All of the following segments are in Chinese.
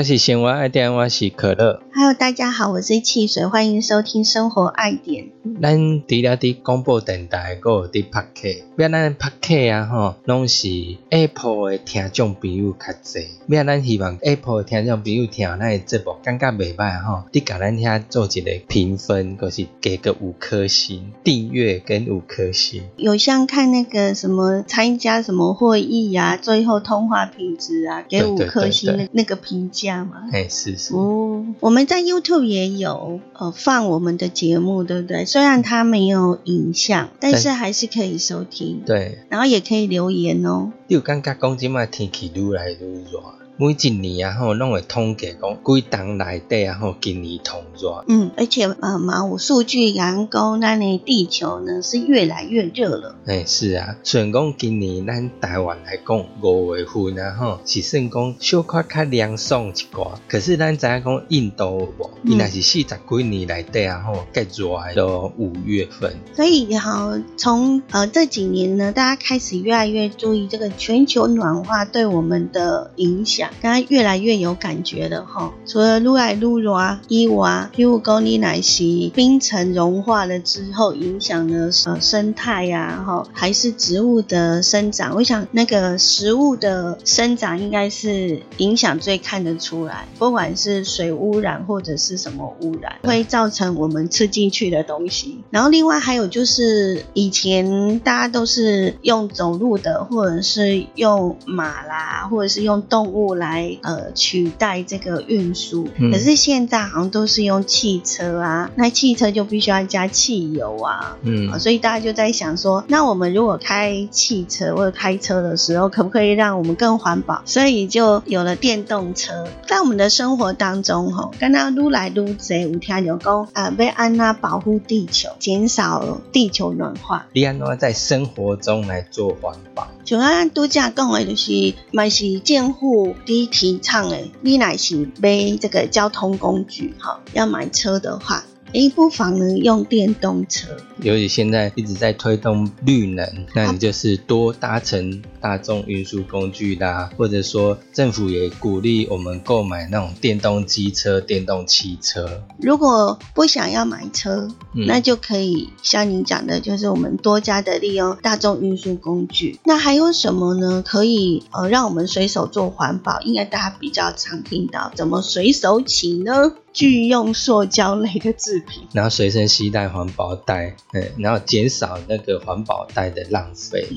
这是生活爱点，我是可乐。Hello，大家好，我是汽水，欢迎收听生活爱点。咱除了伫广播电台，还有伫拍客，要咱拍客啊吼，拢是 Apple 的听众朋友较济。要咱希望 Apple 的听众朋友听咱的节目，感觉袂歹吼，你甲咱遐做一个评分，就是给个五颗星，订阅跟五颗星。有像看那个什么参加什么会议啊，最后通话品质啊，给五颗星的那个评价嘛？哎，是是。哦，我们在 YouTube 也有呃放我们的节目，对不对？虽然它没有影像，但是还是可以收听。对，然后也可以留言哦。你有感觉讲今麦天气愈来愈热？每一年啊吼，拢会统计讲几档内底啊吼，今年同热。嗯，而且呃，嘛有数据讲讲咱的地球呢是越来越热了。哎，是啊，虽然讲今年咱台湾来讲五月份啊吼，是算讲小可较凉爽一寡，可是咱知影讲印度无，伊那是四十几年来底啊吼，介热到五月份。所以好，从呃这几年呢，大家开始越来越注意这个全球暖化对我们的影响。刚刚越来越有感觉了哈，除了撸来撸热，伊娃，譬如讲你奶昔冰层融化了之后，影响了呃生态呀，哈，还是植物的生长？我想那个食物的生长应该是影响最看得出来，不管是水污染或者是什么污染，会造成我们吃进去的东西。然后另外还有就是以前大家都是用走路的，或者是用马啦，或者是用动物。来呃取代这个运输，可是现在好像都是用汽车啊，那汽车就必须要加汽油啊，嗯，所以大家就在想说，那我们如果开汽车或者开车的时候，可不可以让我们更环保？所以就有了电动车。在我们的生活当中，哈，刚刚撸来撸贼五天有功啊，被安娜保护地球，减少地球暖化。你安娜在生活中来做环保，就按度假讲的，就是买是建户。第一提倡诶，你乃是买这个交通工具，哈，要买车的话。诶，不妨呢用电动车。由于现在一直在推动绿能，那你就是多搭乘大众运输工具啦，或者说政府也鼓励我们购买那种电动机车、电动汽车。如果不想要买车，那就可以像你讲的，就是我们多加的利用大众运输工具。那还有什么呢？可以呃让我们随手做环保？应该大家比较常听到，怎么随手起呢？拒用塑胶类的制品，然后随身携带环保袋，嗯，然后减少那个环保袋的浪费。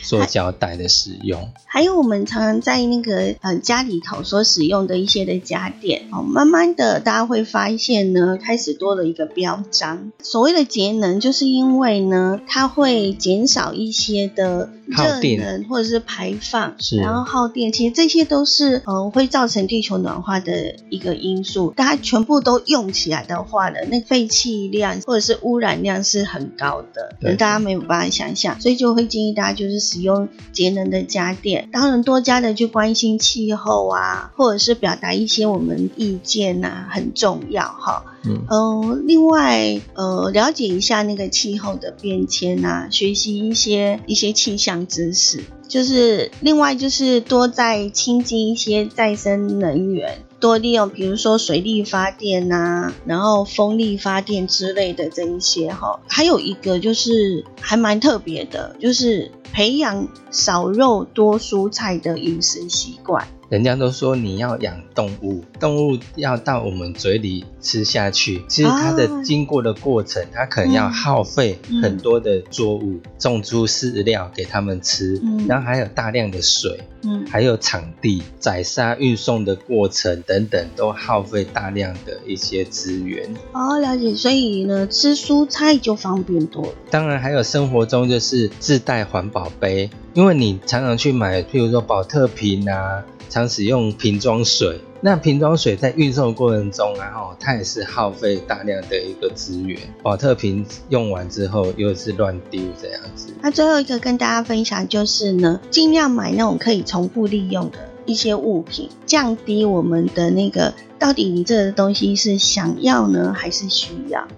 塑胶袋的使用，还有我们常常在那个呃家里头所使用的一些的家电哦，慢慢的大家会发现呢，开始多了一个标章。所谓的节能，就是因为呢，它会减少一些的热能或者是排放，是然后耗电，其实这些都是呃会造成地球暖化的一个因素。大家全部都用起来的话呢，那废气量或者是污染量是很高的，大家没有办法想象，所以就会建议大家就是。使用节能的家电，当然多加的去关心气候啊，或者是表达一些我们意见呐，很重要哈。嗯，另外呃，了解一下那个气候的变迁啊，学习一些一些气象知识，就是另外就是多在亲近一些再生能源。多利用，比如说水力发电呐，然后风力发电之类的这一些哈，还有一个就是还蛮特别的，就是培养少肉多蔬菜的饮食习惯。人家都说你要养动物，动物要到我们嘴里吃下去，其实它的经过的过程，它可能要耗费很多的作物，种出饲料给它们吃，然后还有大量的水，嗯，还有场地、宰杀、运送的过程等等，都耗费大量的一些资源。哦，了解。所以呢，吃蔬菜就方便多了。当然，还有生活中就是自带环保杯，因为你常常去买，譬如说保特瓶啊。常使用瓶装水，那瓶装水在运送过程中啊，哦，它也是耗费大量的一个资源。保特瓶用完之后又是乱丢这样子。那最后一个跟大家分享就是呢，尽量买那种可以重复利用的一些物品，降低我们的那个到底你这个东西是想要呢还是需要。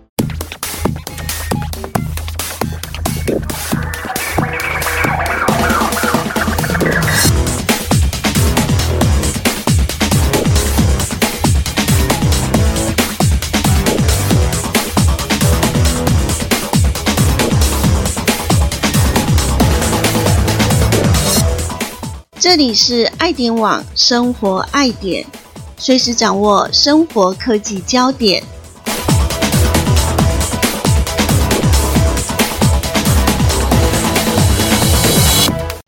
这里是爱点网生活爱点，随时掌握生活科技焦点。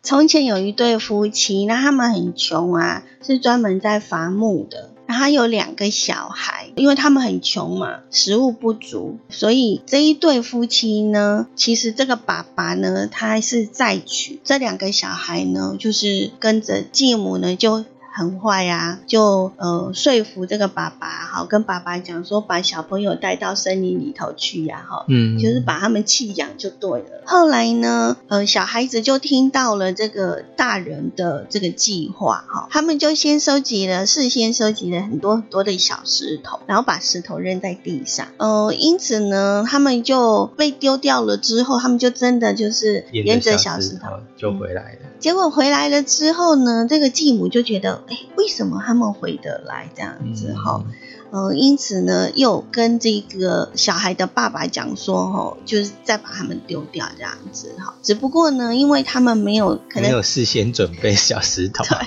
从前有一对夫妻，那他们很穷啊，是专门在伐木的。他有两个小孩，因为他们很穷嘛，食物不足，所以这一对夫妻呢，其实这个爸爸呢，他是再娶，这两个小孩呢，就是跟着继母呢就。很坏呀，就呃说服这个爸爸，好跟爸爸讲说，把小朋友带到森林里头去呀，哈，嗯，就是把他们弃养就对了。后来呢，呃，小孩子就听到了这个大人的这个计划，哈，他们就先收集了，事先收集了很多很多的小石头，然后把石头扔在地上，呃，因此呢，他们就被丢掉了之后，他们就真的就是沿着小石头就回来了。结果回来了之后呢，这个继母就觉得。哎，为什么他们回得来这样子哈？呃，因此呢，又跟这个小孩的爸爸讲说，哈，就是再把他们丢掉这样子哈。只不过呢，因为他们没有可能没有事先准备小石头，对，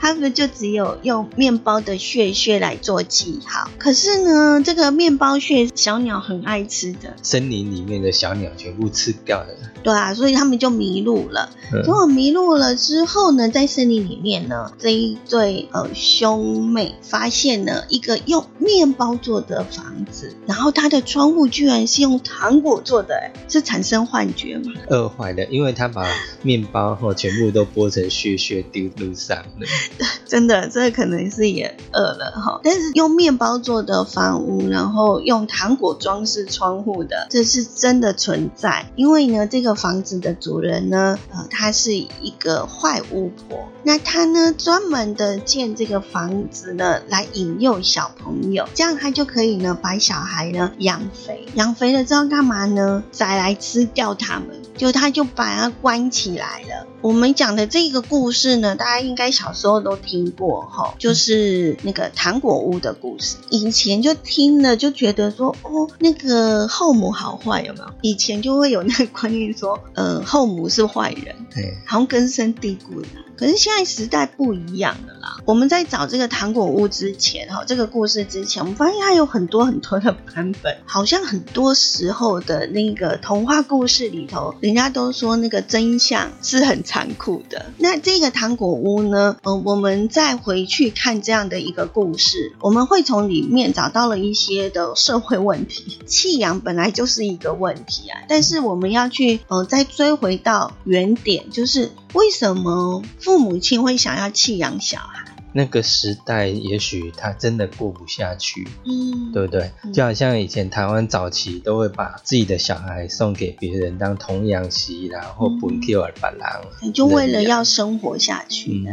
他们就只有用面包的屑屑来做记号。可是呢，这个面包屑小鸟很爱吃的，森林里面的小鸟全部吃掉了。对啊，所以他们就迷路了。结果迷路了之后呢，在森林里面呢，这一对呃兄妹发现了一个用面包做的房子，然后它的窗户居然是用糖果做的，哎，是产生幻觉吗？饿坏了，因为他把面包后全部都剥成屑屑丢路上了。真的，这可能是也饿了哈。但是用面包做的房屋，然后用糖果装饰窗户的，这是真的存在。因为呢，这个房子的主人呢，呃，他是一个坏巫婆，那他呢专门的建这个房子呢，来引诱小朋友，这样。他就可以呢，把小孩呢养肥，养肥了之后干嘛呢？再来吃掉他们，就他就把它关起来了。我们讲的这个故事呢，大家应该小时候都听过哈，就是那个糖果屋的故事。以前就听了就觉得说，哦，那个后母好坏有没有？以前就会有那个观念说，呃，后母是坏人，对，好像根深蒂固的。可是现在时代不一样了啦。我们在找这个糖果屋之前，哈，这个故事之前，我们发现它有很多很多的版本，好像很多时候的那个童话故事里头，人家都说那个真相是很残酷的。那这个糖果屋呢，嗯，我们再回去看这样的一个故事，我们会从里面找到了一些的社会问题。弃养本来就是一个问题啊，但是我们要去，呃，再追回到原点，就是为什么？父母亲会想要弃养小孩。那个时代，也许他真的过不下去，嗯，对不对？就好像以前台湾早期都会把自己的小孩送给别人当童养媳，然后本给尔巴郎，就为了要生活下去呢。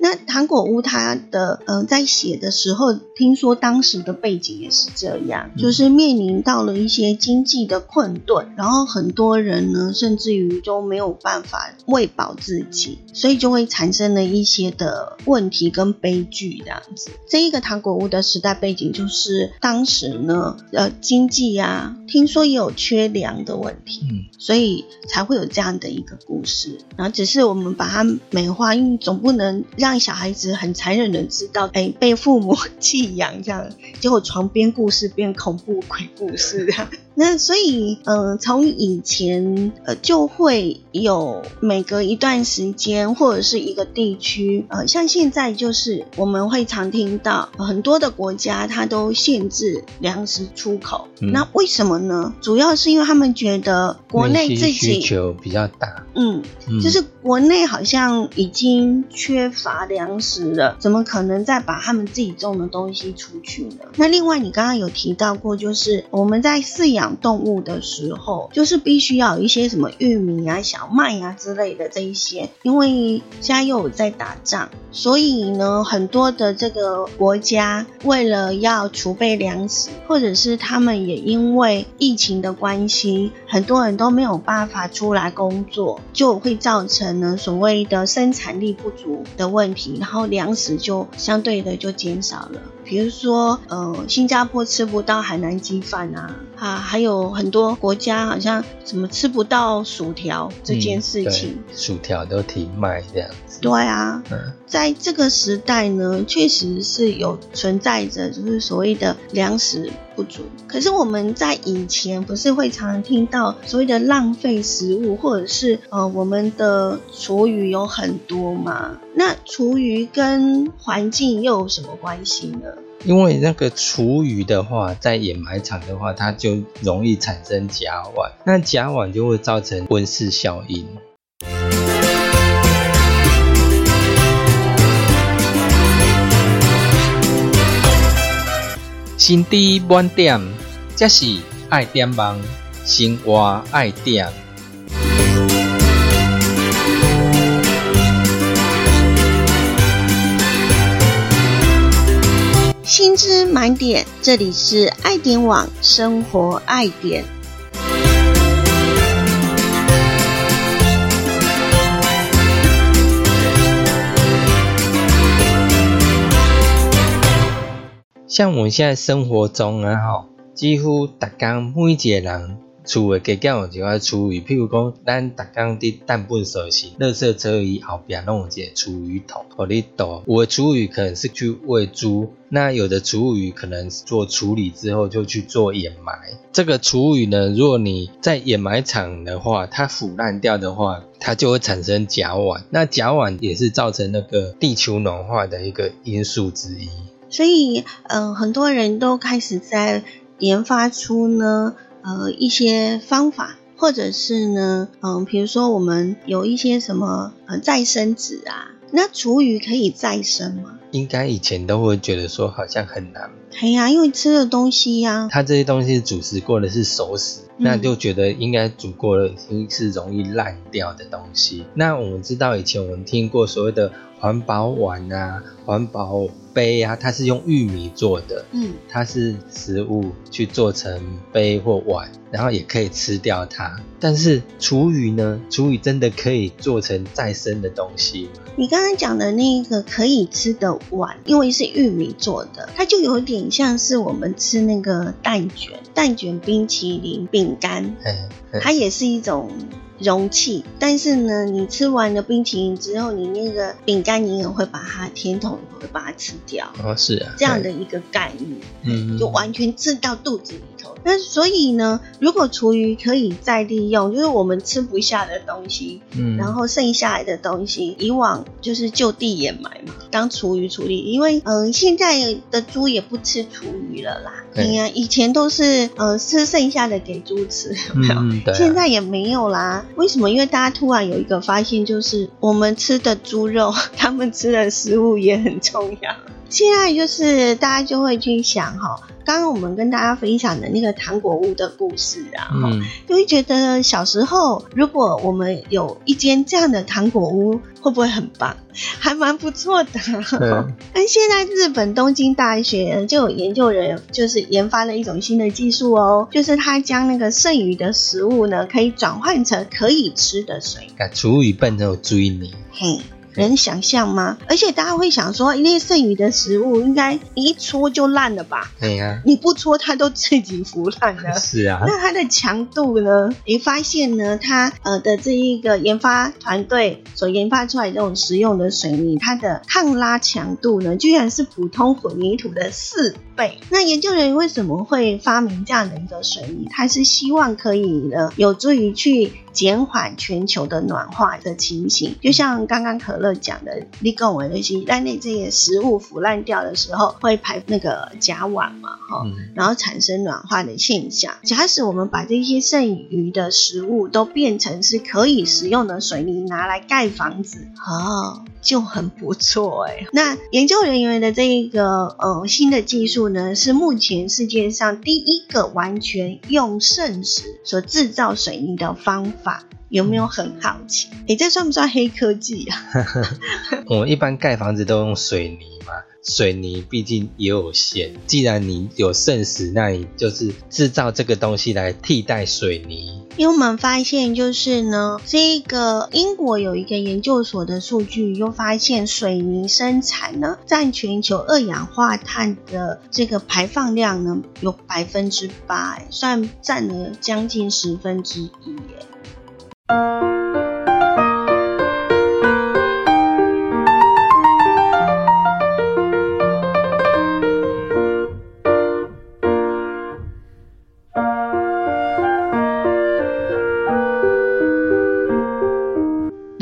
那糖果屋它的呃在写的时候，听说当时的背景也是这样，就是面临到了一些经济的困顿，然后很多人呢，甚至于都没有办法喂饱自己，所以就会产生了一些的问题。跟悲剧这样子，这一个糖果屋的时代背景就是当时呢，呃，经济啊，听说也有缺粮的问题，嗯，所以才会有这样的一个故事。然后只是我们把它美化，因为总不能让让小孩子很残忍的知道，哎，被父母 弃养这样，结果床边故事变恐怖鬼故事这样。那所以，嗯，从以前呃就会有每隔一段时间或者是一个地区，呃，像现在就是我们会常听到很多的国家它都限制粮食出口。那为什么呢？主要是因为他们觉得国内自己需求比较大。嗯，就是国内好像已经缺乏粮食了，怎么可能再把他们自己种的东西出去呢？那另外，你刚刚有提到过，就是我们在饲养动物的时候，就是必须要有一些什么玉米啊、小麦啊之类的这一些，因为现在又有在打仗，所以呢，很多的这个国家为了要储备粮食，或者是他们也因为疫情的关系，很多人都没有办法出来工作。就会造成呢所谓的生产力不足的问题，然后粮食就相对的就减少了。比如说，呃，新加坡吃不到海南鸡饭啊，啊，还有很多国家好像什么吃不到薯条这件事情，薯条都停卖这样子。对啊，在这个时代呢，确实是有存在着就是所谓的粮食不足。可是我们在以前不是会常常听到所谓的浪费食物，或者是呃我们的厨余有很多嘛？那厨余跟环境又有什么关系呢？因为那个厨余的话，在掩埋场的话，它就容易产生甲烷，那甲烷就会造成温室效应。心地满点，这是爱点网，生活爱点。薪资满点，这里是爱点网生活爱点。像我们现在生活中啊，吼，几乎大家每一个人。厝诶，加减有一块厨余，譬如讲，咱逐工伫淡粪时，垃圾车伊后壁拢有一个厨余桶，互你倒。有的厨余可能是去喂猪，那有的厨余可能是做处理之后就去做掩埋。这个厨余呢，如果你在掩埋场的话，它腐烂掉的话，它就会产生甲烷。那甲烷也是造成那个地球暖化的一个因素之一。所以，嗯，很多人都开始在研发出呢。呃，一些方法，或者是呢，嗯，比如说我们有一些什么呃再生纸啊，那厨余可以再生吗？应该以前都会觉得说好像很难。哎呀，因为吃的东西呀，它这些东西煮食过的是熟食，那就觉得应该煮过了是容易烂掉的东西。那我们知道以前我们听过所谓的环保碗啊，环保。杯啊，它是用玉米做的，嗯，它是食物去做成杯或碗，然后也可以吃掉它。但是厨余呢？厨余真的可以做成再生的东西吗？你刚刚讲的那个可以吃的碗，因为是玉米做的，它就有点像是我们吃那个蛋卷、蛋卷冰淇淋、饼干，它也是一种。容器，但是呢，你吃完了冰淇淋之后，你那个饼干你也会把它甜筒会把它吃掉。哦，是啊，这样的一个概念，嗯，就完全吃到肚子里头。那所以呢，如果厨余可以再利用，就是我们吃不下的东西，嗯，然后剩下来的东西，以往就是就地掩埋嘛，当厨余处理。因为嗯，现在的猪也不吃厨余了啦。对呀，以前都是呃吃剩下的给猪吃，有没有？现在也没有啦。为什么？因为大家突然有一个发现，就是我们吃的猪肉，他们吃的食物也很重要。现在就是大家就会去想哈，刚刚我们跟大家分享的那个糖果屋的故事啊，就会觉得小时候如果我们有一间这样的糖果屋，会不会很棒？还蛮不错的。但现在日本东京大学就有研究人就是研发了一种新的技术哦，就是他将那个剩余的食物呢，可以转换成可以吃的水，把厨余变成水泥。嘿。能想象吗？而且大家会想说，那些剩余的食物应该一搓就烂了吧？对呀，你不搓它都自己腐烂了。是啊。那它的强度呢？你发现呢？它呃的这一个研发团队所研发出来这种实用的水泥，它的抗拉强度呢，居然是普通混凝土的四倍。那研究人员为什么会发明这样的一个水泥？它是希望可以呢，有助于去。减缓全球的暖化的情形，就像刚刚可乐讲的，你跟我那些在那这些食物腐烂掉的时候，会排那个甲烷嘛，哈，然后产生暖化的现象。假使我们把这些剩余的食物都变成是可以食用的水泥，拿来盖房子，哦，就很不错哎。那研究人员的这一个呃新的技术呢，是目前世界上第一个完全用圣石所制造水泥的方法。有没有很好奇？哎，这算不算黑科技啊？我们一般盖房子都用水泥嘛，水泥毕竟也有限。既然你有剩食，那你就是制造这个东西来替代水泥。因为我们发现，就是呢，这个英国有一个研究所的数据，又发现水泥生产呢，占全球二氧化碳的这个排放量呢，有百分之八，算占了将近十分之一，耶。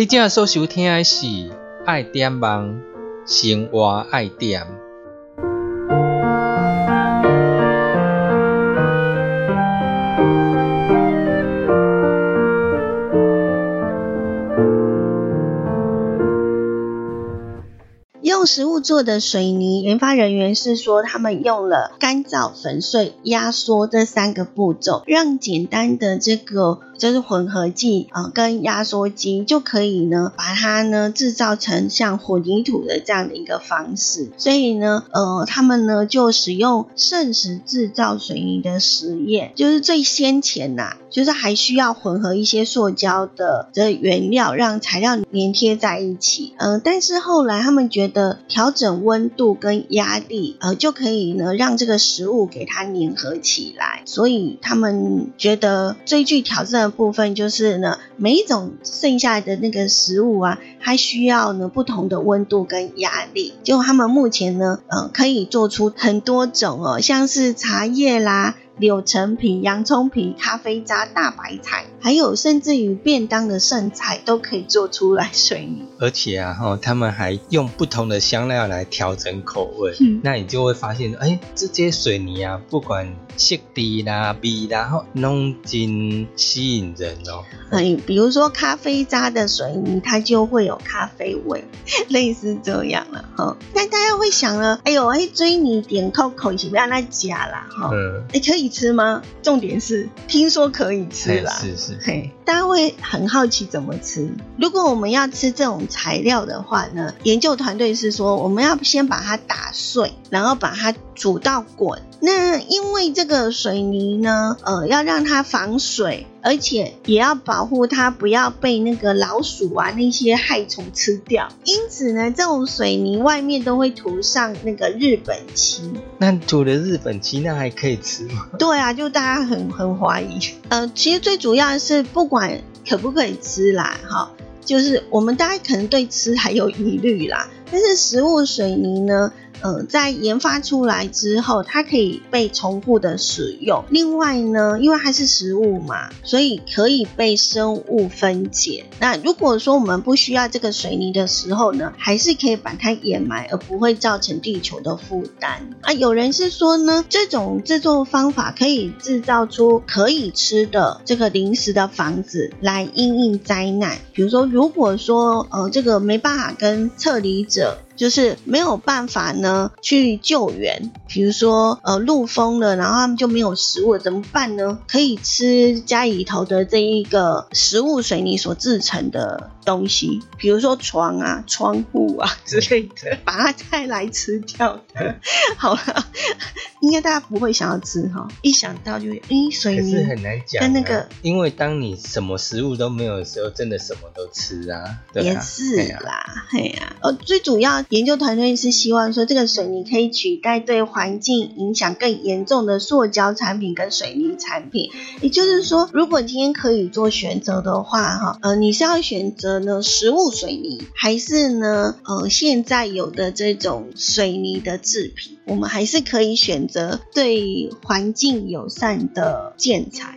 正所收听的是《爱点网生活爱点》。用食物做的水泥，研发人员是说，他们用了干燥、粉碎、压缩这三个步骤，让简单的这个。就是混合剂啊，跟压缩机就可以呢，把它呢制造成像混凝土的这样的一个方式。所以呢，呃，他们呢就使用剩食制造水泥的实验，就是最先前呐，就是还需要混合一些塑胶的的原料，让材料粘贴在一起。嗯，但是后来他们觉得调整温度跟压力，呃，就可以呢让这个食物给它粘合起来。所以他们觉得最具挑战。部分就是呢，每一种剩下的那个食物啊，它需要呢不同的温度跟压力。就他们目前呢，呃，可以做出很多种哦，像是茶叶啦。柳橙皮、洋葱皮、咖啡渣、大白菜，还有甚至于便当的剩菜都可以做出来水泥。而且啊，哈，他们还用不同的香料来调整口味。那你就会发现，哎，这些水泥啊，不管质地啦、味啦，后弄进吸引人哦。哎，比如说咖啡渣的水泥，它就会有咖啡味，类似这样了哈。那大家会想了，哎呦，哎，追你点扣扣，是不要那假啦哈？嗯，哎，可以。吃吗？重点是听说可以吃啦，是是，嘿，大家会很好奇怎么吃。如果我们要吃这种材料的话呢，研究团队是说我们要先把它打碎，然后把它煮到滚。那因为这个水泥呢，呃，要让它防水。而且也要保护它不要被那个老鼠啊那些害虫吃掉，因此呢，这种水泥外面都会涂上那个日本漆。那涂了日本漆，那还可以吃吗？对啊，就大家很很怀疑。呃，其实最主要的是不管可不可以吃啦，哈，就是我们大家可能对吃还有疑虑啦，但是食物水泥呢？呃，在研发出来之后，它可以被重复的使用。另外呢，因为它是食物嘛，所以可以被生物分解。那如果说我们不需要这个水泥的时候呢，还是可以把它掩埋，而不会造成地球的负担。啊，有人是说呢，这种制作方法可以制造出可以吃的这个零食的房子来应应灾难。比如说，如果说呃，这个没办法跟撤离者。就是没有办法呢去救援，比如说呃路封了，然后他们就没有食物怎么办呢？可以吃家里头的这一个食物水泥所制成的东西，比如说床啊、窗户啊 之类的，把它再来吃掉的。好了，应该大家不会想要吃哈，一想到就诶水泥，可是很难讲、啊，跟那个，因为当你什么食物都没有的时候，真的什么都吃啊，对也是啦，嘿呀、呃，最主要研究团队是希望说，这个水泥可以取代对环境影响更严重的塑胶产品跟水泥产品。也就是说，如果今天可以做选择的话，哈，呃，你是要选择呢食物水泥，还是呢，呃，现在有的这种水泥的制品，我们还是可以选择对环境友善的建材。